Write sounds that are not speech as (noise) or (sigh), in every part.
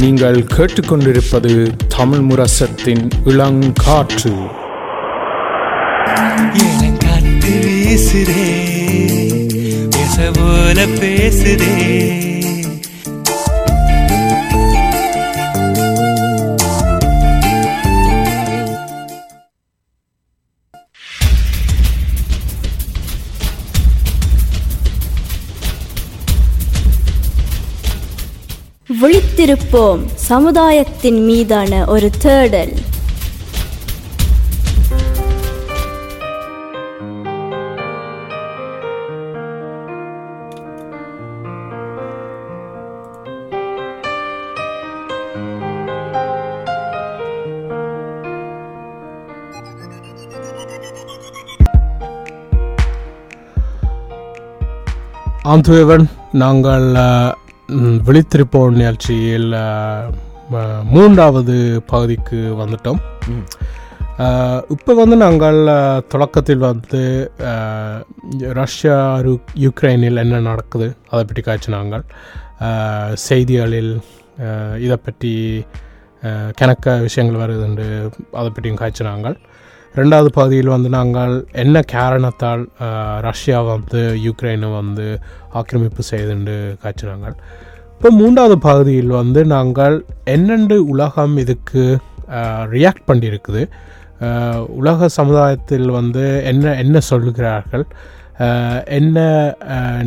நீங்கள் கேட்டுக்கொண்டிருப்பது தமிழ் முரசத்தின் இளங்காற்று. இளங்காத்து வீசுதே பேச போல பேசுதே. விழித்திருப்போம் சமுதாயத்தின் மீதான ஒரு தேடல் ஆந்துவன் நாங்கள் அஹ், ம், விழித்திருப்போம் நிகழ்ச்சியில் மூன்றாவது பகுதிக்கு வந்துட்டோம். இப்போ வந்து நாங்கள் தொடக்கத்தில் வந்து ரஷ்யா யுக்ரைனில் என்ன நடக்குது அதை பற்றி காய்ச்சினாங்கள் அஹ், செய்திகளில் இதை பற்றி கணக்க விஷயங்கள் வருதுண்டு அதை பற்றியும் காய்ச்சினாங்கள் ரெண்டாவது பகுதியில் வந்து நாங்கள் என்ன காரணத்தால் ரஷ்யா வந்து யுக்ரைனை வந்து ஆக்கிரமிப்பு செய்துண்டு காய்ச்சினாங்கள். இப்போ மூன்றாவது பகுதியில் வந்து நாங்கள் என்னென்று உலகம் இதுக்கு ரியாக்ட் பண்ணியிருக்குது. உலக சமுதாயத்தில் வந்து என்ன என்ன சொல்கிறார்கள் என்ன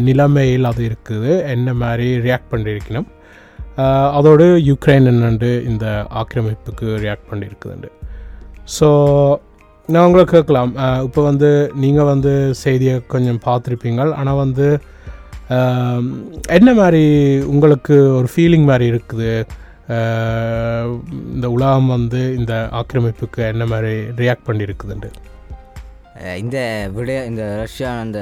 நிலைமையில் அது இருக்குது? என்ன மாதிரி ரியாக்ட் பண்ணியிருக்கணும்? அதோடு யுக்ரைன் என்னண்டு இந்த ஆக்கிரமிப்புக்கு ரியாக்ட் பண்ணியிருக்குதுண்டு. ஸோ நான் உங்களை கேட்கலாம். இப்போ வந்து நீங்கள் வந்து செய்தியை கொஞ்சம் பார்த்துருப்பீங்க ஆனால் வந்து என்ன மாதிரி உங்களுக்கு ஒரு ஃபீலிங் மாதிரி இருக்குது? இந்த உலகம் வந்து இந்த ஆக்கிரமிப்புக்கு என்ன மாதிரி ரியாக்ட் பண்ணியிருக்குதுண்டு இந்த விட இந்த ரஷ்யா அந்த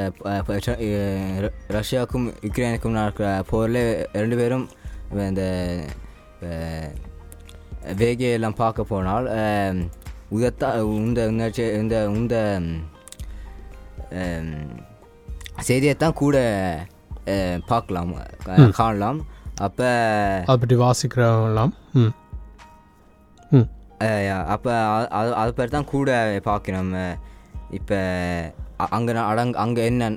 ர- ரஷ்யாவுக்கும் யுக்ரைனுக்கும் நடக்கிற போரில் ரெண்டு பேரும் இந்த வேகையெல்லாம் பார்க்க போனால் உதத்தா இந்த இந்த இந்த செய்தியைத்தான் கூட பார்க்கலாம் காணலாம். அப்போ பற்றி வாசிக்கிறவங்களாம் அப்போ அது அது பேர் தான் கூட பார்க்கணும் இப்போ அங்கே அடங் அங்கே என்ன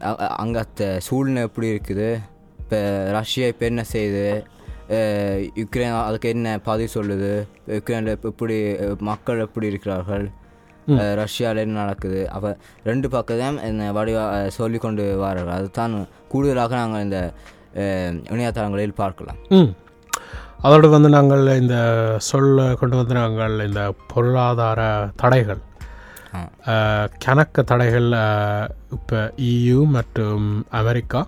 அங்கே சூழ்நிலை எப்படி இருக்குது? இப்போ ரஷ்யா இப்போ என்ன செய்யுது? யுக்ரைன் அதுக்கு என்ன பதில் சொல்லுது? யுக்ரைனில் எப்படி மக்கள் எப்படி இருக்கிறார்கள்? ரஷ்யாவில் என்ன நடக்குது? அப்போ ரெண்டு பக்கம் என்ன வடிவா சொல்லி கொண்டு வாரார்கள் அதுதான் கூடுதலாக நாங்கள் இந்த இணையதளங்களில் பார்க்கலாம். அதோடு வந்து நாங்கள் இந்த சொல்ல கொண்டு வந்து நாங்கள் இந்த பொருளாதார தடைகள் கணக்க தடைகள் இப்போ இயு மற்றும் அமெரிக்கா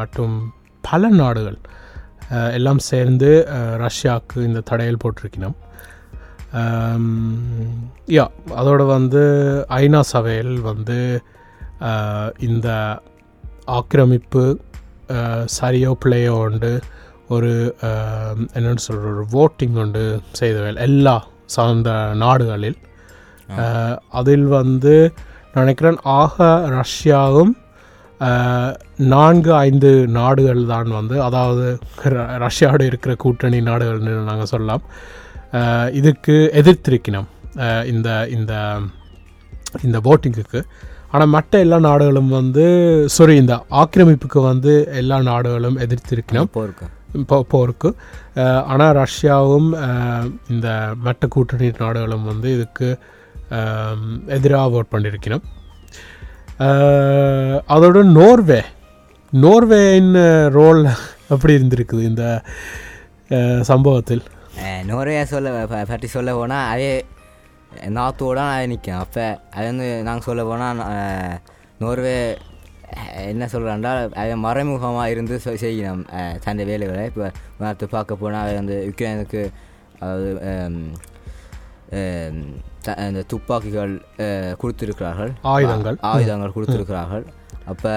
மற்றும் பல நாடுகள் எல்லாம் சேர்ந்து ரஷ்யாவுக்கு இந்த தடைகள் போட்டிருக்கணும் யா அதோட வந்து ஐநா சபையில் வந்து இந்த ஆக்கிரமிப்பு சரியோ பிள்ளையோ உண்டு ஒரு என்னன்னு சொல்கிற ஒரு voting உண்டு செய்தவர்கள் எல்லா சார்ந்த நாடுகளில். அதில் வந்து நான் நினைக்கிறேன் ஆக ரஷ்யாவும் நான்கு ஐந்து நாடுகள் தான் வந்து அதாவது ரஷ்யாவோடு இருக்கிற கூட்டணி நாடுகள்னு நாங்கள் சொல்லலாம். இதுக்கு எதிர்த்திருக்கணும் இந்த இந்த இந்த votingக்கு. ஆனால் மற்ற எல்லா நாடுகளும் வந்து சாரி இந்த ஆக்கிரமிப்புக்கு வந்து எல்லா நாடுகளும் எதிர்த்திருக்கணும். போருக்கு. போ போருக்கு. ஆனால் ரஷ்யாவும் இந்த மற்ற கூட்டணி நாடுகளும் வந்து இதுக்கு எதிராக ஓட் பண்ணியிருக்கணும் அதோட நோர்வே நோர்வேயின் ரோல் எப்படி இருந்திருக்குது இந்த சம்பவத்தில்? நோர்வே சொல்ல பற்றி சொல்ல போனால் அதே நாத்தோட நான் நிற்கும் அப்போ அது வந்து நாங்கள் சொல்ல போனால் நோர்வே என்ன சொல்கிறாண்டா அது மறைமுகமாக இருந்து செய்யணும். அஹ், தன்னுடைய வேலைகளை. இப்போ உதாரணத்து பார்க்க போனால் அது வந்து யுக்ரைனுக்கு அதாவது அந்த துப்பாக்கிகள் கொடுத்திருக்கிறார்கள். ஆயுதங்கள். ஆயுதங்கள் கொடுத்திருக்கிறார்கள். அப்போ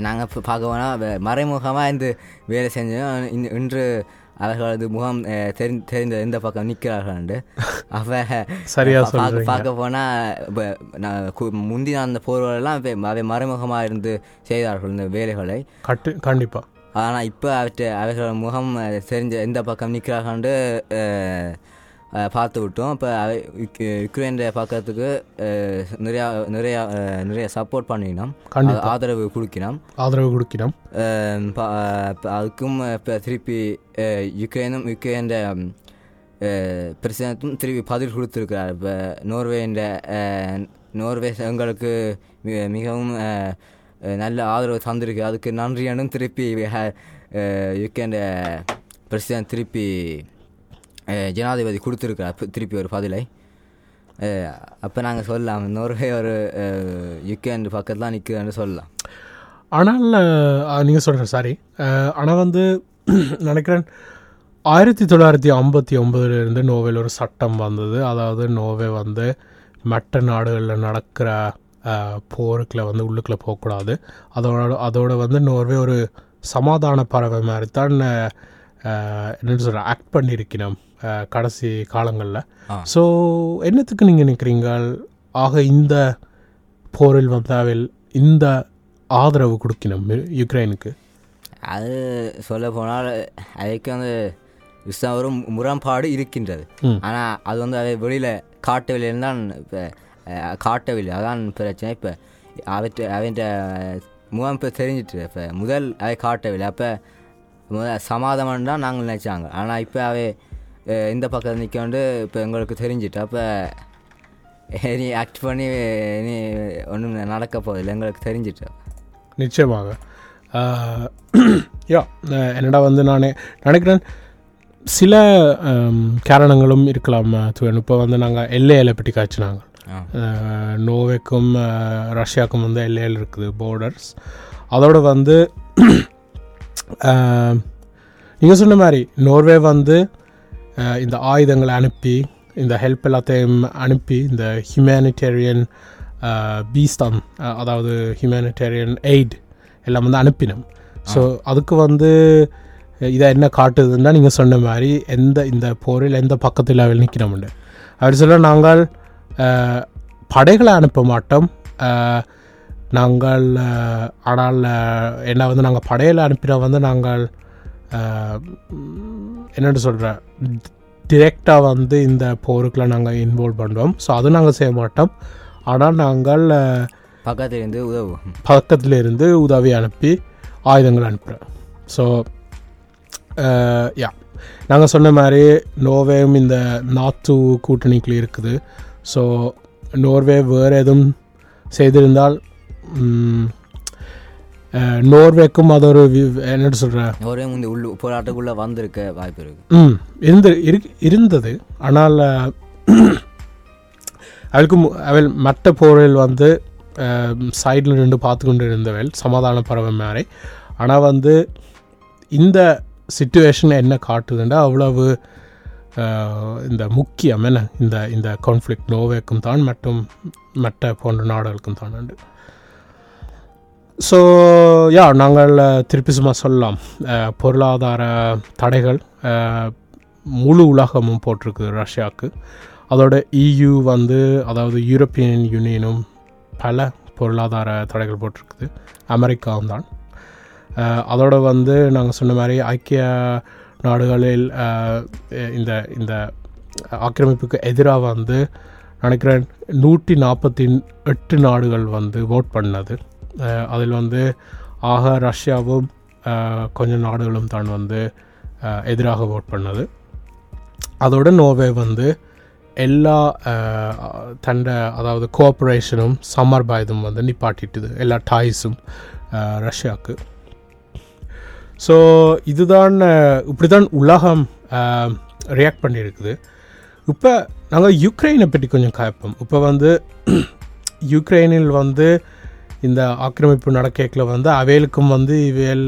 நாங்கள் இப்போ பார்க்க போனால் மறைமுகமாக இந்த வேலை செஞ்சோம். இன்- இன்று அவர்களது முகம் அஹ், தெரி தெரிந்த எந்த பக்கம் நிற்கிறார்கள் அப்போ சரியா பார்க்க. பார்க்க போனால் நான் கு- முந்தின அந்த போர்களெல்லாம் அவை மறைமுகமாக இருந்து செய்தார்கள் இந்த வேலைகளை. கட்டு கண்டிப்பாக ஆனால் இப்போ அவற்றை அவர்களோட முகம் தெரிஞ்ச எந்த பக்கம் நிற்கிறாங்கன்னு பார்த்து விட்டோம். இப்போ யுக்ரைன் பக்கத்துக்கு அஹ், நிறையா நிறையா நிறைய சப்போர்ட் பண்ணினோம். ஆதரவு கொடுக்கினோம். ஆதரவு இப்ப அதுக்கும் இப்போ திருப்பி யுக்ரைனும் யுக்ரைன் பிரசிடண்ட்டும் திருப்பி பதில் கொடுத்துருக்கிறார். இப்போ நோர்வேண்ட நோர்வே எங்களுக்கு மிகவும் நல்ல ஆதரவு தந்திருக்கு. அதுக்கு நன்றியானும் திருப்பி யுக்ரைன் பிரசிடண்ட் திருப்பி ஜனாதிபதி கொடுத்துருக்கிறார் திருப்பி ஒரு பதிலை. அப்போ நாங்கள் சொல்லலாம். நோர்வே ஒரு யுகேன் பக்கத்தில் தான் நிற்குதுன்னு சொல்லலாம். ஆனால் நீங்கள் சொல்கிற சாரி ஆனால் வந்து (clears throat) நினைக்கிறேன் ஆயிரத்தி தொள்ளாயிரத்தி ஐம்பத்தி ஒம்பதுலேருந்து நோவேல ஒரு சட்டம் வந்தது. அதாவது நோவே வந்து மற்ற நாடுகளில் நடக்கிற போருக்கில் வந்து உள்ளுக்குள்ளே போகக்கூடாது. அதோட அதோட வந்து நோர்வே ஒரு சமாதான பறவை மாதிரி தான் என்னென்னு சொல்கிற ஆக்ட் பண்ணியிருக்கணும். கடைசி காலங்களில். ஸோ என்னத்துக்கு நீங்கள் நிற்கிறீங்கள் ஆக இந்த போரில் வந்தாவில் இந்த ஆதரவு கொடுக்கணும் யுக்ரைனுக்கு. அது சொல்ல போனால் அதுக்கு வந்து ஒரு முரண்பாடு இருக்கின்றது. ஆனால் அது வந்து அதை வெளியில் காட்டவில்லை தான் இப்போ காட்டவில்லை. அதான் பிரச்சனை. இப்போ அவற்றை அவன் முகம் இப்போ தெரிஞ்சிட்டு இப்போ முதல் அதை காட்டவில்லை. அப்போ சமாதானம் தான் நாங்கள் நினச்சாங்க. ஆனால் இப்போ அவை இந்த பக்கத்தில் நிற்க வந்து இப்போ எங்களுக்கு தெரிஞ்சிட்டு. அப்போ நீ ஆக்ட் பண்ணி நீ ஒன்றும் நடக்க போதில்லை எங்களுக்கு தெரிஞ்சிட்டு. நிச்சயமாக. யா என்னடா வந்து நான் நினைக்கிறேன் சில காரணங்களும் இருக்கலாம் துவன். இப்போ வந்து நாங்கள் எல்ஏல பற்றி அஹ், நோவேக்கும் ரஷ்யாவுக்கும் வந்து எல்ஏல இருக்குது போர்டர்ஸ் அதோட வந்து நீங்கள் சொன்ன மாதிரி நோர்வே வந்து Uh, இந்த ஆயுதங்களை அனுப்பி இந்த ஹெல்ப் எல்லாத்தையும் அனுப்பி இந்த ஹியூமனிடேரியன் பீஸ்தம் uh, uh, அதாவது ஹியூமனிடேரியன் எய்ட் எல்லாம் வந்து அனுப்பினோம். ஸோ அதுக்கு வந்து இதை என்ன காட்டுதுன்னா நீங்கள் சொன்ன மாதிரி எந்த இந்த போரில் எந்த பக்கத்தில் அவள் நிற்கிறோம்னு. அப்படி சொல்ல நாங்கள் படைகளை அனுப்ப மாட்டோம். நாங்கள் ஆனால் என்ன வந்து நாங்கள் படையில் அனுப்பினா வந்து நாங்கள் என்னென்னு சொல்கிறேன் டிரெக்டாக வந்து இந்த போருக்குள்ள நாங்கள் இன்வால்வ் பண்ணுவோம் ஸோ அது நாங்கள் செய்ய மாட்டோம். ஆனால் நாங்கள் பக்கத்துலேருந்து உதவும் பக்கத்துல இருந்து உதவி அனுப்பி ஆயுதங்கள் அனுப்புகிறோம் ஸோ யா நாங்கள் சொன்ன மாதிரி நோர்வேவும் இந்த நாத்து கூட்டணிக்குள்ள இருக்குது. ஸோ நோர்வே வேறு எதுவும் செய்திருந்தால் நோர்வேக்கும் அது ஒரு என்ன சொல்கிறேன் ஒரே முந்தி உள்ள போராட்டக்குள்ளே வந்திருக்க வாய்ப்பு இருக்குது ம் இருந்து இரு- இருந்தது. ஆனால் அவளுக்கு மு- அவள் மற்ற போரில் வந்து சைடில் நின்று பார்த்து கொண்டு இருந்தவள் சமாதான பறவை மாதிரி ஆனால் வந்து இந்த சுச்சுவேஷன் என்ன காட்டுதுன்னா அவ்வளவு இந்த முக்கியம் என்ன? இந்த இந்த கான்ஃப்ளிக்ட் நோவேக்கும் தான் மற்றும் மற்ற போன்ற நாடுகளுக்கும் தான் உண்டு ஸோ யா நாங்கள் uh, திருப்பி சும்மா சொல்லலாம். Uh, பொருளாதார தடைகள் uh, முழு உலகமும் போட்டிருக்கு ரஷ்யாவுக்கு. அதோட இயு வந்து அதாவது யூரோப்பியன் யூனியனும் பல பொருளாதார தடைகள் போட்டிருக்குது. அமெரிக்காவும் தான். அதோடு அதோட வந்து நாங்கள் சொன்ன மாதிரி ஐக்கிய நாடுகளில் இந்த இந்த ஆக்கிரமிப்புக்கு எதிராக வந்து நினைக்கிறேன் நூற்றி நாற்பத்தி எட்டு நாடுகள் வந்து ஓட் பண்ணது. அதில் வந்து ஆக ரஷ்யாவும் கொஞ்சம் நாடுகளும் தான் வந்து எதிராக ஓட் பண்ணது. அதோட நோவே வந்து எல்லா தண்டை தண்ட அதாவது கோஆப்ரேஷனும் சமர்பாயுதம் வந்து நிப்பாட்டிட்டுது. எல்லா டாய்ஸும் ரஷ்யாவுக்கு ஸோ இதுதான் இப்படி தான் உலகம் ரியாக்ட் பண்ணியிருக்குது. இப்போ நாங்கள் யுக்ரைனை பற்றி கொஞ்சம் கேட்போம் இப்போ வந்து (clears throat) யுக்ரைனில் வந்து இந்த ஆக்கிரமிப்பு நடக்கல வந்து அவைகளுக்கும் வந்து இவையில்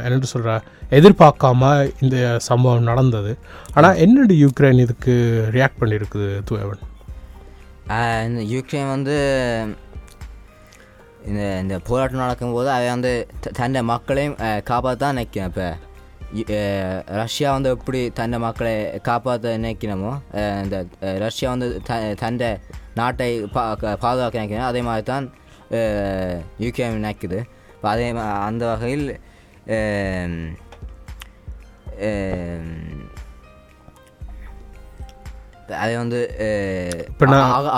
என்னென்று சொல்கிற எதிர்பார்க்காம இந்த சம்பவம் நடந்தது. ஆனால் என்னடி யூக்ரைன் இதுக்கு ரியாக்ட் பண்ணியிருக்குது தூயவன் இந்த யூக்ரைன் வந்து இந்த இந்த போராட்டம் நடக்கும்போது அதை வந்து த- தன்னை மக்களையும் காப்பாற்ற நினைக்கணும் இப்போ. ரஷ்யா வந்து எப்படி தன்னை மக்களை காப்பாற்ற நினைக்கணுமோ இந்த ரஷ்யா வந்து த தன்னை நாட்டை பா பாதுகாக்க நினைக்கணும் அதே மாதிரி தான் யுக்ரைன் நினைக்குது இப்போ அதே அந்த வகையில் அதை வந்து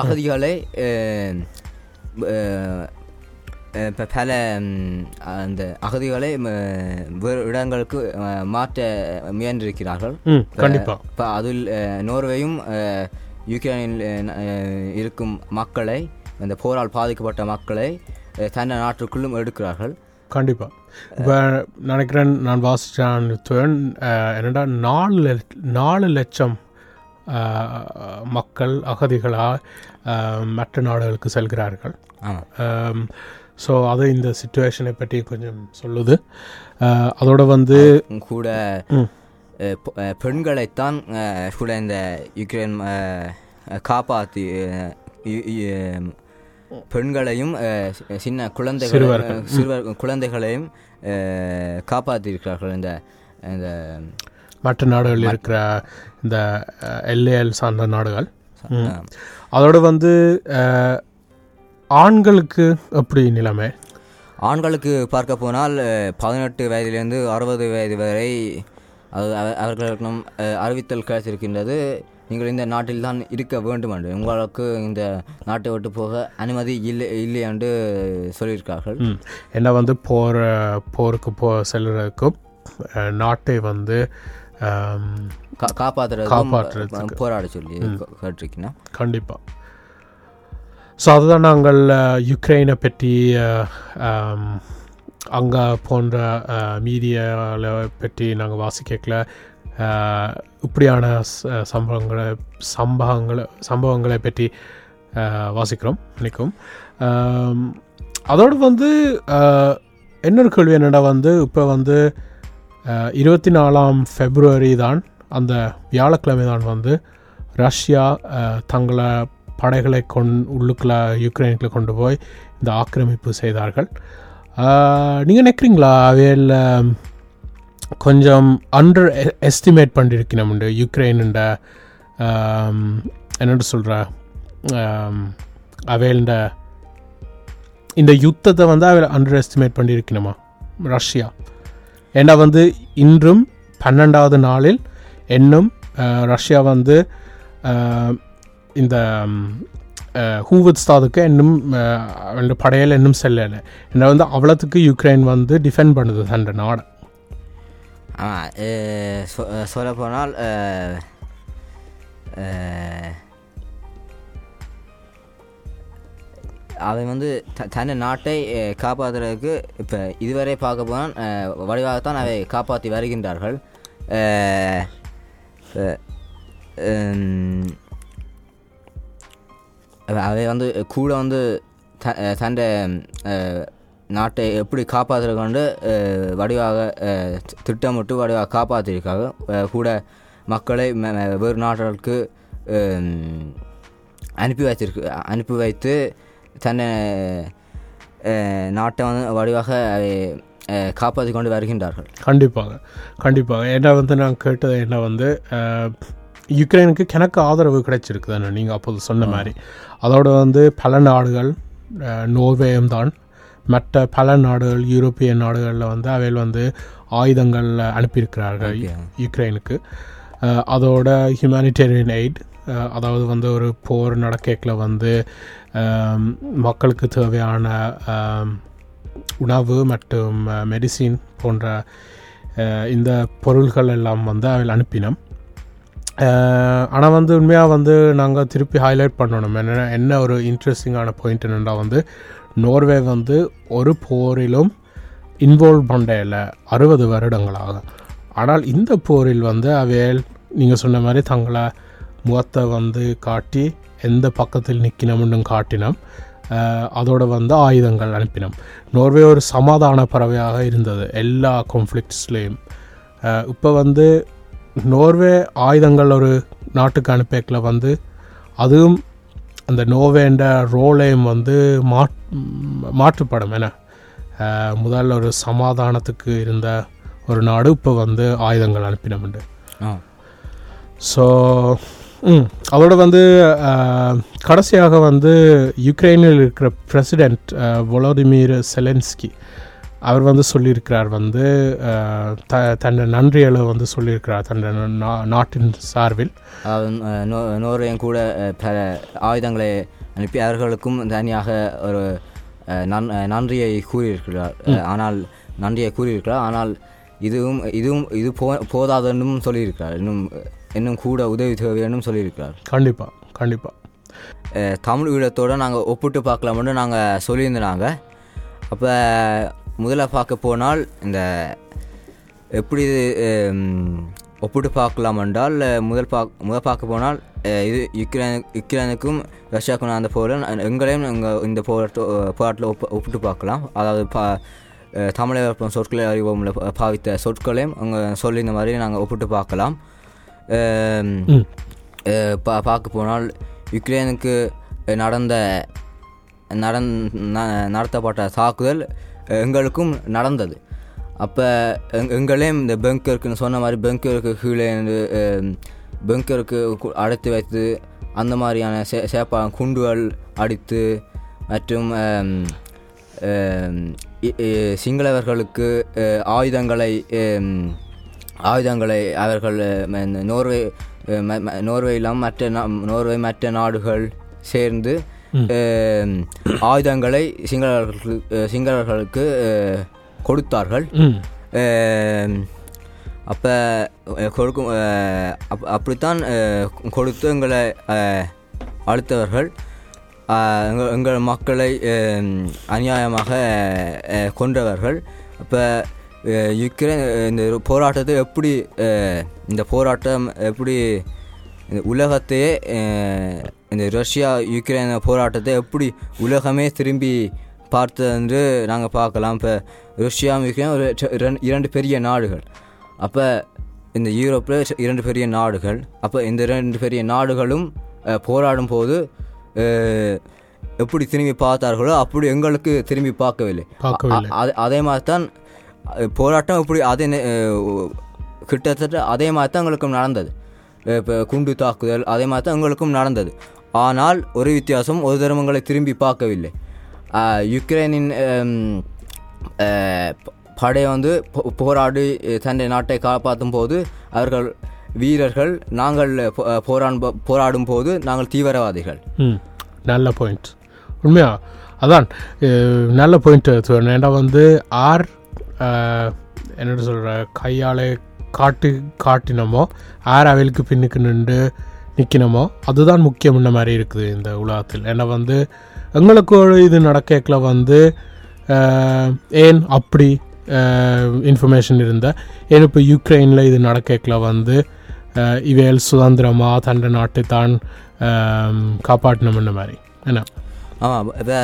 அகதிகளை இப்போ பல அந்த அகதிகளை வேறு இடங்களுக்கு மாற்ற முயன்றிருக்கிறார்கள். கண்டிப்பாக அதில் நோர்வேயும் யுக்ரைனில் இருக்கும் மக்களை அந்த போரால் பாதிக்கப்பட்ட மக்களை தன்னை நாட்டுக்குள்ளும் எடுக்கிறார்கள். கண்டிப்பாக இப்போ நினைக்கிறேன் நான் வாசித்தான் என்னடா நாலு நாலு லட்சம் மக்கள் அகதிகளாக மற்ற நாடுகளுக்கு செல்கிறார்கள். ஸோ அது இந்த சுச்சுவேஷனை பற்றி கொஞ்சம் சொல்லுது. அதோட வந்து கூட பெண்களைத்தான் கூட இந்த யுக்ரைன் காப்பாற்றி பெண்களையும் சின்ன குழந்தைகள் சிறுவர்கள். சிறுவர் குழந்தைகளையும் காப்பாற்றியிருக்கிறார்கள் இந்த இந்த மற்ற நாடுகளில் இருக்கிற இந்த எல்ஏஎல் சார்ந்த நாடுகள். அதோட வந்து ஆண்களுக்கு எப்படி நிலைமை? ஆண்களுக்கு பார்க்க போனால் பதினெட்டு வயதிலிருந்து அறுபது வயது வரை அது அவ- அவர்களுக்கும் அறிவித்தல் கிடைத்திருக்கின்றது. நீங்கள் இந்த நாட்டில் தான் இருக்க வேண்டும் என்று உங்களுக்கு இந்த நாட்டை விட்டு போக அனுமதி இல்லை இல்லை என்று சொல்லியிருக்கார்கள். என்ன வந்து போர் போருக்கு போ செல்றதுக்கும் அஹ், நாட்டை வந்து ஆம், கா காப்பாற்றுறதுக்கும் காப்பாற்றுறதுக்கு. போராட சொல்லி கேட்டிருக்கணும் கண்டிப்பாக ஸோ அதுதான் நாங்கள் யுக்ரைனை பற்றி அங்கே போன்ற மீடியாவில் பற்றி நாங்கள் வாசிக்கல இப்படியான சம்பவங்களை சம்பவங்களை சம்பவங்களை பற்றி வாசிக்கிறோம் நினைக்கும். அதோடு வந்து இன்னொரு கேள்வி என்னென்னா வந்து இப்போ வந்து இருபத்தி நாலாம் ஃபெப்ரவரி தான் அந்த வியாழக்கிழமை தான் வந்து ரஷ்யா தங்களை படைகளை கொண் உள்ளுக்குள்ள யுக்ரைனுக்குள்ள கொண்டு போய் இந்த ஆக்கிரமிப்பு செய்தார்கள். நீங்கள் நினைக்கிறீங்களா அவையில் கொஞ்சம் அண்டர் எஸ்டிமேட் e- பண்ணியிருக்கணும் யுக்ரைனுண்ட என்னென்னு சொல்கிற அவையில்ட இந்த யுத்தத்தை வந்து அவள் அண்டர் எஸ்டிமேட் பண்ணியிருக்கணுமா ரஷ்யா ஏன்னா வந்து இன்றும் பன்னெண்டாவது நாளில் இன்னும் ரஷ்யா வந்து அஹ், இந்த ஹூவத்ஸ்தாதுக்கு இன்னும் அஹ், படையில் இன்னும் செல்லலை. ஏன்னா வந்து அவ்வளோத்துக்கு யுக்ரைன் வந்து டிஃபெண்ட் பண்ணுது அந்த நாடை. ஆமாம் சொல்ல போனால் அவன் வந்து த- தன்னை நாட்டை eh, காப்பாற்றுறதுக்கு இப்போ இதுவரை பார்க்க போனால் eh, வடிவாகத்தான் அவை காப்பாற்றி வருகின்றார்கள். Eh, அவை வந்து கூட வந்து த தண்டை நாட்டை எப்படி காப்பாற்றுறது கொண்டு அஹ், வடிவாக திட்டமிட்டு வடிவாக காப்பாற்றிருக்காங்க கூட மக்களை வேறு நாடுகளுக்கு அனுப்பி வைத்திருக்கு அனுப்பி வைத்து தன்னை நாட்டை வந்து வடிவாக காப்பாற்றி கொண்டு வருகின்றார்கள். கண்டிப்பாக கண்டிப்பாக ஏன்னா வந்து நான் கேட்டது என்ன வந்து யுக்ரைனுக்கு கிணக்கு ஆதரவு கிடைச்சிருக்கு தானே நீங்கள் அப்போது சொன்ன மாதிரி. அதோட வந்து பல நாடுகள் நோர்வேயும் தான் மற்ற பல நாடுகள் யூரோப்பிய நாடுகளில் வந்து அவையில் வந்து ஆயுதங்கள் அனுப்பியிருக்கிறார்கள். யுக்ரைனுக்கு. அதோட ஹியூமானிட்டேரியன் எய்ட் அதாவது வந்து ஒரு போர் நடக்கல வந்து மக்களுக்கு தேவையான உணவு மற்றும் மெடிசின் போன்ற இந்த பொருள்கள் எல்லாம் வந்து அவள் அனுப்பினோம். ஆனால் வந்து உண்மையாக வந்து நாங்கள் திருப்பி ஹைலைட் பண்ணணும். என்ன என்ன ஒரு இன்ட்ரெஸ்டிங்கான பாயிண்ட் என்னென்னா வந்து நோர்வே வந்து ஒரு போரிலும் இன்வால்வ் பண்ணல அறுபது வருடங்களாக. ஆனால் இந்த போரில் வந்து அவையல் நீங்கள் சொன்ன மாதிரி தங்களை முகத்தை வந்து காட்டி எந்த பக்கத்தில் நிற்கணும்னு காட்டினோம். அதோடு அதோட வந்து ஆயுதங்கள் அனுப்பினோம். நோர்வே ஒரு சமாதான பறவையாக இருந்தது. எல்லா கான்ஃப்ளிக்ட்ஸ்லேயும் இப்போ வந்து நோர்வே ஆயுதங்கள் ஒரு நாட்டுக்கு அனுப்பியக்கில் வந்து அதுவும் அந்த நோவேண்ட ரோலையும் வந்து மாட் மாற்றுப்படும் என முதல்ல ஒரு சமாதானத்துக்கு இருந்த ஒரு நாடு இப்போ வந்து ஆயுதங்கள் அனுப்பினோம்ண்டு ஸோ அதோட வந்து கடைசியாக வந்து யுக்ரைனில் இருக்கிற பிரசிடெண்ட் வொலோடிமிர் செலன்ஸ்கி அவர் வந்து சொல்லியிருக்கிறார் வந்து த தன்னை நன்றிகளை வந்து சொல்லியிருக்கிறார் தன்னை நாட்டின் சார்பில். அதாவது அஹ், நோ நோர்வேயும் கூட பல ஆயுதங்களை அனுப்பி அவர்களுக்கும் தனியாக ஒரு நன் நன்றியை கூறியிருக்கிறார். ஆனால் நன்றியை கூறியிருக்கிறார். ஆனால் இதுவும் இதுவும் இது போ போதாதுன்னும் சொல்லியிருக்கிறார். இன்னும் இன்னும் கூட உதவி தேவைன்னு சொல்லியிருக்கிறார். கண்டிப்பாக கண்டிப்பாக தமிழ் ஈழத்தோடு நாங்கள் ஒப்பிட்டு பார்க்கலாம்னு நாங்கள் சொல்லியிருந்தாங்க அப்போ முதல்ல பார்க்க போனால் இந்த எப்படி ஒப்பிட்டு பார்க்கலாம் என்றால் முதல் பார்க்க முதல் பார்க்க போனால் இது யுக்ரைன் யுக்ரைனுக்கும் ரஷ்யாவுக்கும் நடந்த போரில் எங்களையும் எங்கள் இந்த போராட்ட போராட்டில் ஒப்பு ஒப்பிட்டு பார்க்கலாம். அதாவது பா தமிழர் சொற்களை அறிவோம்ல பா- பாவித்த சொற்களையும் அவங்க சொல்லி இந்த மாதிரி நாங்கள் ஒப்பிட்டு பார்க்கலாம். பா பார்க்க போனால் யுக்ரைனுக்கு நடந்த நடந் நடத்தப்பட்ட தாக்குதல் எங்களுக்கும் நடந்தது. அப்போ எங் எங்களையும் இந்த பெங்கருக்கு சொன்ன மாதிரி பெங்கருக்கு கீழே இருந்து பெங்கருக்கு கு- அடைத்து வைத்து அந்த மாதிரியான சே சேப்பா குண்டுகள் அடித்து மற்றும் சிங்களவர்களுக்கு ஆயுதங்களை ஆயுதங்களை அவர்கள் இந்த நோர்வே ம- நோர்வே இல்லாமல் மற்ற நோர்வே மற்ற நாடுகள் சேர்ந்து ஆயுதங்களை சிங்களவர்களுக்கு அஹ், கொடுத்தார்கள். அப்போ கொடுக்கும் அப் அப்படித்தான் கொடுத்து எங்களை அழுத்தவர்கள். எங்கள் எங்கள் மக்களை அநியாயமாக கொன்றவர்கள். அப்போ யுக்ரைன் இந்த போராட்டத்தை எப்படி இந்த போராட்டம் எப்படி உலகத்தையே இந்த ரஷ்யா யுக்ரைன் போராட்டத்தை எப்படி உலகமே திரும்பி பார்த்தது என்று நாங்கள் பார்க்கலாம். இப்போ ரஷ்யா யுக்ரைன் ஒரு இரண்டு- பெரிய நாடுகள். அப்போ இந்த யூரோப்பில் இரண்டு பெரிய நாடுகள். அப்போ இந்த இரண்டு பெரிய நாடுகளும் போராடும் போது எப்படி திரும்பி பார்த்தார்களோ அப்படி எங்களுக்கு திரும்பி பார்க்கவில்லை. அதே மாதிரி தான் போராட்டம் இப்படி அதே கிட்டத்தட்ட அதே மாதிரி தான் எங்களுக்கும் நடந்தது. இப்போ குண்டு தாக்குதல் அதே மாதிரி தான் எங்களுக்கும் நடந்தது. ஆனால் ஒரு வித்தியாசம் ஒரு தர்மங்களை திரும்பி பார்க்கவில்லை. யுக்ரைனின் படை வந்து போ- போராடி தன்னை நாட்டை காப்பாற்றும் போது அவர்கள் வீரர்கள் நாங்கள் போராடும் போ- போராடும் போது நாங்கள் தீவிரவாதிகள். ம் நல்ல பாயிண்ட் உண்மையா? அதான் நல்ல பாயிண்ட் ஏன்னா வந்து ஆர் அஹ், என்னோட சொல்கிற கையாலே காட்டு காட்டினமோ ஆர் அவளுக்கு பின்னுக்கு நின்று நிற்கணுமோ அதுதான் முக்கியம்ன மாதிரி இருக்குது இந்த உலகத்தில். ஏன்னா வந்து எங்களுக்கு இது நடக்கல வந்து ஏன் அப்படி இன்ஃபர்மேஷன் இருந்த? ஏன் இப்போ யுக்ரைனில் இது நடக்கல வந்து இவையல் சுதந்திரமாக தண்ட நாட்டை தான் காப்பாற்றணும்ன மாதிரி. என்ன? ஆமாம் இப்போ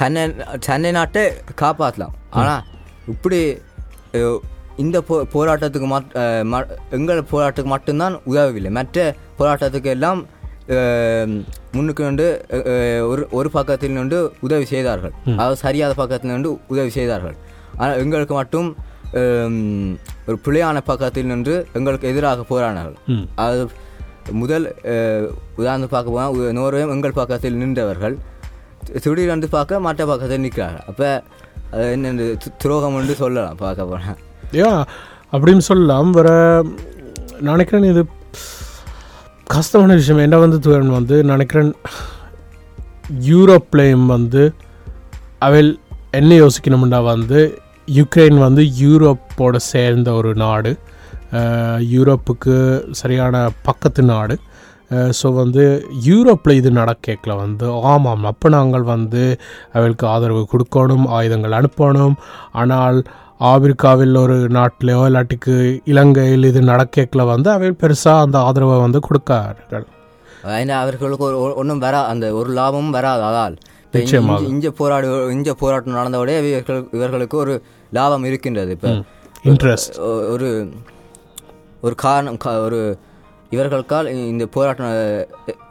தன்னை தன்னை நாட்டை காப்பாற்றலாம் ஆனால் இப்படி இந்த போ போராட்டத்துக்கு மட் ம- எங்கள் போராட்டத்துக்கு மட்டும்தான் உதவவில்லை. மற்ற போராட்டத்துக்கு எல்லாம் முன்னுக்கு நின்று ஒரு ஒரு பக்கத்தில் நின்று உதவி செய்தார்கள். அதாவது சரியாத பக்கத்தில் நின்று உதவி செய்தார்கள். ஆனால் எங்களுக்கு மட்டும் ஒரு பிழையான பக்கத்தில் நின்று எங்களுக்கு எதிராக போராடினார்கள். அது முதல் உதாரணம் பார்க்க போனால் நோர்வே எங்கள் பக்கத்தில் நின்றவர்கள் திடீரென்று பார்க்க மற்ற பக்கத்தில் நிற்கிறார்கள். அப்போ அது என்ன துரோகம் என்று சொல்லலாம் பார்க்க போனால் ஏன் அப்படின்னு சொல்லலாம். வர நினைக்கிறேன் இது கஷ்டமான விஷயம். என்ன வந்து தூரன் வந்து நினைக்கிறேன் யூரோப்லேயும் வந்து அவள் என்ன யோசிக்கணும்னா வந்து யுக்ரைன் வந்து யூரோப்போட சேர்ந்த ஒரு நாடு. யூரோப்புக்கு சரியான பக்கத்து நாடு. ஸோ வந்து யூரோப்பில் இது நடக்கல வந்து. ஆமாம் அப்போ நாங்கள் வந்து அவளுக்கு ஆதரவு கொடுக்கணும் ஆயுதங்கள் அனுப்பணும். ஆனால் ஆப்பிரிக்காவில் ஒரு நாட்டிலையோ இல்லாட்டிக்கு இலங்கையில் இது நடக்கல வந்து அவைகள் பெருசாக அந்த ஆதரவை வந்து கொடுக்கார்கள். ஏன்னா அவர்களுக்கு ஒரு ஒன்றும் வரா அந்த ஒரு லாபமும் வராது அதால். இஞ்ச போராடு இஞ்ச போராட்டம் நடந்தவுடைய இவர்கள் இவர்களுக்கு ஒரு லாபம் இருக்கின்றது. இப்போ இன்ட்ரெஸ்ட் ஒரு ஒரு காரணம் ஒரு இவர்களுக்கால் இந்த போராட்டம்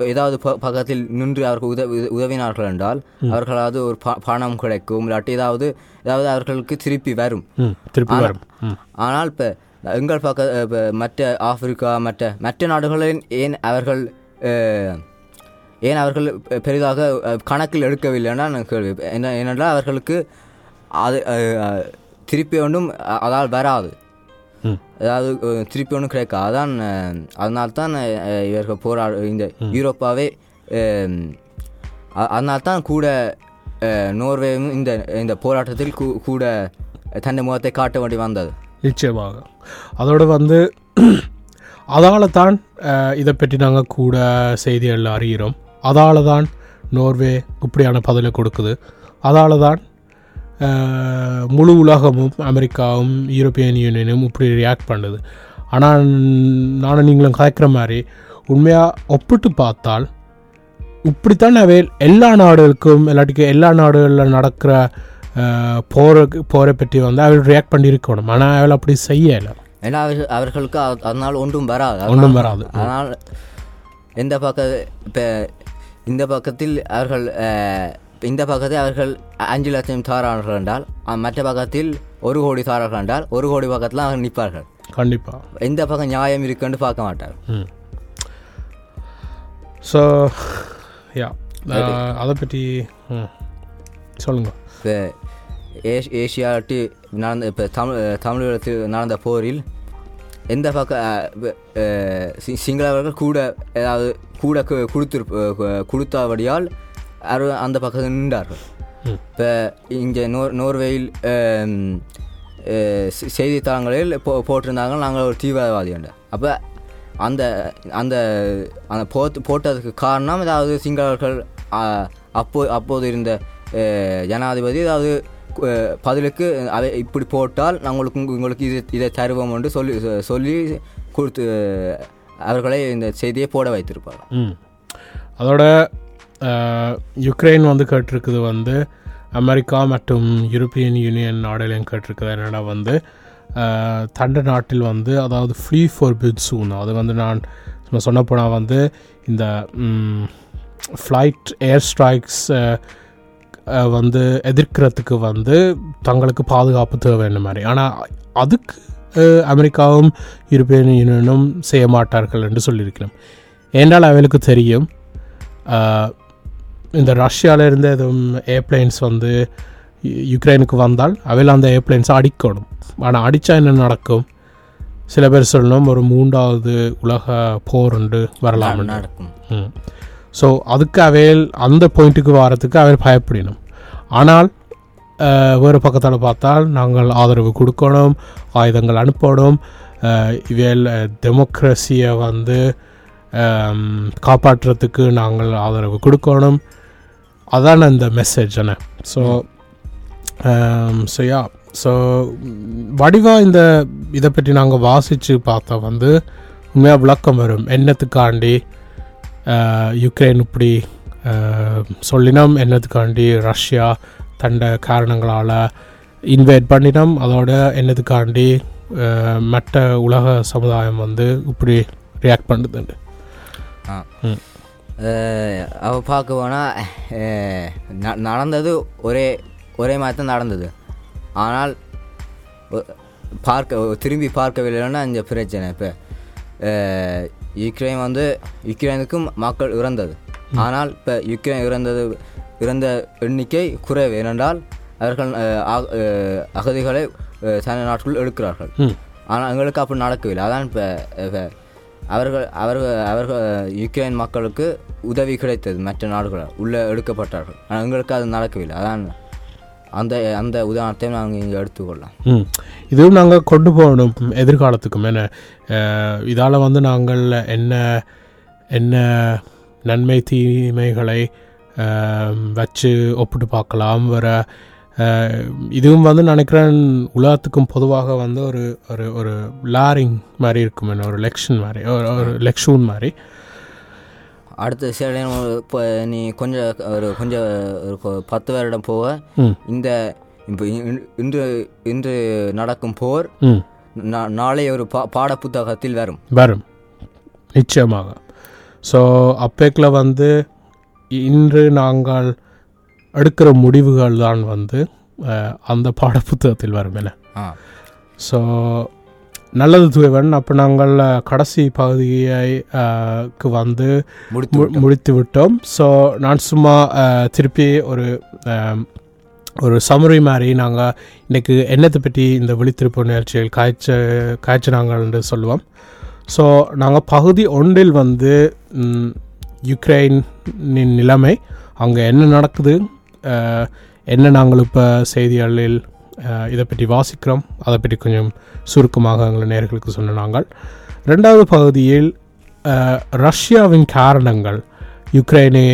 ஏதாவது பக்கத்தில் நின்று அவர்கள் உதவி உதவினார்கள் என்றால் அவர்களாவது ஒரு ப- பணம் கிடைக்கும் இல்லாட்டி ஏதாவது ஏதாவது அவர்களுக்கு திருப்பி வரும். ஆனால் இப்போ எங்கள் பக்க மற்ற ஆப்பிரிக்கா மற்ற மற்ற நாடுகளில் ஏன் அவர்கள் ஏன் அவர்கள் பெரிதாக கணக்கில் எடுக்கவில்லைன்னா நான் கேள்வி என்ன ஏனென்றால் அவர்களுக்கு அது திருப்பி ஒன்றும் அதால் வராது. அதாவது திருப்பி ஒன்றும் கிடைக்காது அதான் அதனால தான் இவர்கள் போராடு இந்த யூரோப்பாவே அதனால தான் கூட நோர்வேவும் இந்த இந்த போராட்டத்தில் கூட தன்னை முகத்தை காட்ட வேண்டி வந்தது. நிச்சயமாக. அதோட வந்து அதால தான் இதை பற்றி நாங்கள் கூட செய்திகள் அறிகிறோம். அதால தான் நோர்வே இப்படியான பதிலை கொடுக்குது. அதால தான் முழு உலகமும் அமெரிக்காவும் யூரோப்பியன் யூனியனும் இப்படி ரியாக்ட் பண்ணுது. ஆனால் நானும் நீங்களும் கதைக்கிற மாதிரி உண்மையாக ஒப்பிட்டு பார்த்தால் இப்படித்தான் அவை எல்லா நாடுகளுக்கும் இல்லாட்டிக்கு எல்லா நாடுகளில் நடக்கிற போருக்கு போரை பற்றி வந்து அவள் ரியாக்ட் பண்ணியிருக்கணும். ஆனால் அவள் அப்படி செய்யலை. ஏன்னா அவர்கள் அவர்களுக்கு அது- அதனால் ஒன்றும் வராது. ஒன்றும் வராது. அதனால் எந்த பக்க இப்போ இந்த பக்கத்தில் அவர்கள் இந்த பக்கத்தில் அவர்கள் அஞ்சு லட்சம் தாரார்கள் என்றால் மற்ற பக்கத்தில் ஒரு கோடி தாரார்கள் என்றால் ஒரு கோடி பக்கத்தில் அவர்கள் நிற்பார்கள். கண்டிப்பாக எந்த பக்கம் நியாயம் இருக்குன்னு பார்க்க மாட்டார்கள் ம். ஸோ யா அதை பற்றி சொல்லுங்கள் ஏஷியாட்டி நடந்த இப்போ தமிழ் தமிழகத்தில் நடந்த போரில் எந்த பக்கம் சிங்களவர்கள் கூட ஏதாவது கூட கொடுத்திருப்ப கொடுத்தபடியால் அவர் அந்த பக்கத்தில் நின்றார்கள். இப்போ இங்கே நோர் நோர்வேயில் செய்தித்தளங்களில் செய்தித்தாளங்களில் போ போட்டிருந்தாங்க நாங்கள் ஒரு தீவிரவாதி என்று அப்போ அந்த அந்த அந்த போட்டு போட்டதுக்கு காரணம் ஏதாவது சிங்களர்கள் அப்போ அப்போது இருந்த ஜனாதிபதி ஏதாவது பதிலுக்கு அதை இப்படி போட்டால் நாங்கள் உங்களுக்கு உங்களுக்கு இது இதை தருவோம் என்று சொல்லி சொல்லி கொடுத்து அவர்களை இந்த செய்தியை போட வைத்திருப்பார் அதோட யுக்ரைன் வந்து கேட்டிருக்குது வந்து அமெரிக்கா மற்றும் யூரோப்பியன் யூனியன் நாடுகளையும் கேட்டிருக்குது. என்னென்னா வந்து தண்ட நாட்டில் வந்து அதாவது ஃப்ரீ ஃபார் பிட் சூன் அது வந்து நான் சும்மா சொன்ன போனால் வந்து இந்த ஃப்ளைட் ஏர் ஸ்ட்ரைக்ஸ் வந்து எதிர்க்கிறதுக்கு வந்து தங்களுக்கு பாதுகாப்பு தேவைன்ற மாதிரி. ஆனால் அதுக்கு அமெரிக்காவும் யூரோப்பியன் யூனியனும் செய்ய மாட்டார்கள் என்று சொல்லியிருக்கிறோம் ஏன்றால் அவளுக்கு தெரியும் இந்த ரஷ்யாவில் இருந்த எதுவும் ஏர்பிளைன்ஸ் வந்து யுக்ரைனுக்கு வந்தால் அவள் அந்த ஏர்பிளைன்ஸை அடிக்கணும். ஆனால் அடித்தா என்ன நடக்கும்? சில பேர் சொல்லணும் ஒரு மூன்றாவது உலக போர் உண்டு வரலாம் நடக்கும். ஸோ அதுக்கு அவையில் அந்த பாயிண்ட்டுக்கு வரத்துக்கு அவையில் பயப்படணும். ஆனால் வேறு பக்கத்தில் பார்த்தால் நாங்கள் ஆதரவு கொடுக்கணும் ஆயுதங்கள் அனுப்பணும் இவையில் டெமோக்ரஸியை வந்து காப்பாற்றுறதுக்கு நாங்கள் ஆதரவு கொடுக்கணும். அதான் அந்த மெசேஜ் என்ன ஸோ ஸோ யா ஸோ வடிவாக இந்த இதை பற்றி நாங்கள் வாசித்து பார்த்தா வந்து உண்மையாக விளக்கம் வரும். என்னத்துக்காண்டி யுக்ரைன் இப்படி சொல்லினோம்? என்னத்துக்காண்டி ரஷ்யா தண்ட காரணங்களால் இன்வைட் பண்ணினோம்? அதோட என்னத்துக்காண்டி மற்ற உலக சமுதாயம் வந்து இப்படி ரியாக்ட் பண்ணுதுண்டு அவ பார்க்க போனால் நடந்தது ஒரே ஒரே மாதிரி தான் நடந்தது ஆனால் பார்க்க திரும்பி பார்க்கவில்லைன்னா இந்த பிரச்சனை இப்போ யுக்ரைன் வந்து யுக்ரைனுக்கும் மக்கள் இறந்தது ஆனால் இப்போ யுக்ரைன் இறந்தது இறந்த எண்ணிக்கை குறைவு ஏனென்றால் அவர்கள் அகதிகளை தனி நாட்டுக்குள் எடுக்கிறார்கள் ஆனால் எங்களுக்கு அப்படி நடக்கவில்லை அதான் இப்போ அவர்கள் அவர்கள் அவர்கள் யுக்ரைன் மக்களுக்கு உதவி கிடைத்தது மற்ற நாடுகளால். உள்ளே எடுக்கப்பட்டார்கள். ஆனால் எங்களுக்கு அது நடக்கவில்லை. அதான் அந்த அந்த உதாரணத்தை நாங்கள் இங்கே எடுத்துக்கொள்ளலாம். ம். இதுவும் நாங்கள் கொண்டு போகணும் எதிர்காலத்துக்கும். என்ன இதால் வந்து நாங்கள் என்ன என்ன நன்மை தீமைகளை வச்சு ஒப்பிட்டு பார்க்கலாம். வர இதுவும் வந்து நினைக்கிறேன் உலகத்துக்கும் பொதுவாக வந்து ஒரு ஒரு ஒரு லாரிங் மாதிரி இருக்கும் என்ன ஒரு லெக்ஷன் மாதிரி ஒரு ஒரு லெக்ஷூன் மாதிரி. அடுத்த சில நேரம் இப்போ நீ கொஞ்சம் ஒரு கொஞ்சம் ஒரு பத்து வருடம் போக இந்த இப்போ இன்- இன்று இன்று நடக்கும் போர் நாளை ஒரு பா பாட புத்தகத்தில் வரும். வரும். நிச்சயமாக. ஸோ அப்பேக்கில் வந்து இன்று நாங்கள் எடுக்கிற முடிவுகள் தான் வந்து அந்த பாடப்புத்தகத்தில் வரும் என்ன ஆ. ஸோ நல்லது தூவன் அப்போ நாங்கள் கடைசி பகுதியை அஹ், க்கு வந்து முடித்து மு- விட்டோம். ஸோ நான் சும்மா திருப்பி ஒரு ஒரு சமரி மாதிரி நாங்கள் இன்றைக்கு என்னத்தை பற்றி இந்த விழித்திருப்பு நிகழ்ச்சியில் காய்ச்ச காய்ச்சினாங்கன்னு சொல்லுவோம். ஸோ நாங்கள் பகுதி ஒன்றில் வந்து யுக்ரைனின் நிலைமை அங்கே என்ன நடக்குது என்ன நாங்கள் இப்போ செய்திகளில் இதை பற்றி வாசிக்கிறோம். அதை பற்றி கொஞ்சம் சுருக்கமாக எங்களை நேர்களுக்கு சொன்ன நாங்கள். ரெண்டாவது பகுதியில் ரஷ்யாவின் காரணங்கள் யுக்ரைனை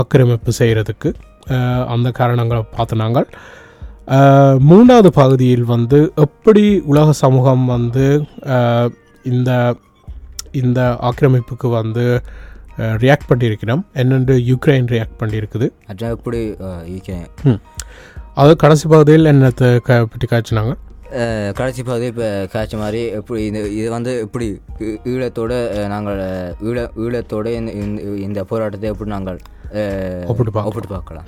ஆக்கிரமிப்பு செய்கிறதுக்கு அந்த காரணங்களை பார்த்து நாங்கள். மூணாவது பகுதியில் வந்து எப்படி உலக சமூகம் வந்து இந்த இந்த ஆக்கிரமிப்புக்கு வந்து ரியாக்ட் பண்ணியிருக்கிறோம். என்னென்று யுக்ரைன் ரியாக்ட் பண்ணியிருக்குது. இருக்கிறேன் அது கடைசி பகுதியில் என்னத்தை பற்றி காய்ச்சினாங்க? கடைசி பகுதி இப்போ காய்ச்ச மாதிரி எப்படி இந்த இது வந்து எப்படி ஈழத்தோட நாங்கள் ஈழ ஈழத்தோட இந்த இந்த- போராட்டத்தை எப்படி நாங்கள் ஒப்பிட்டு பார்க்கலாம்.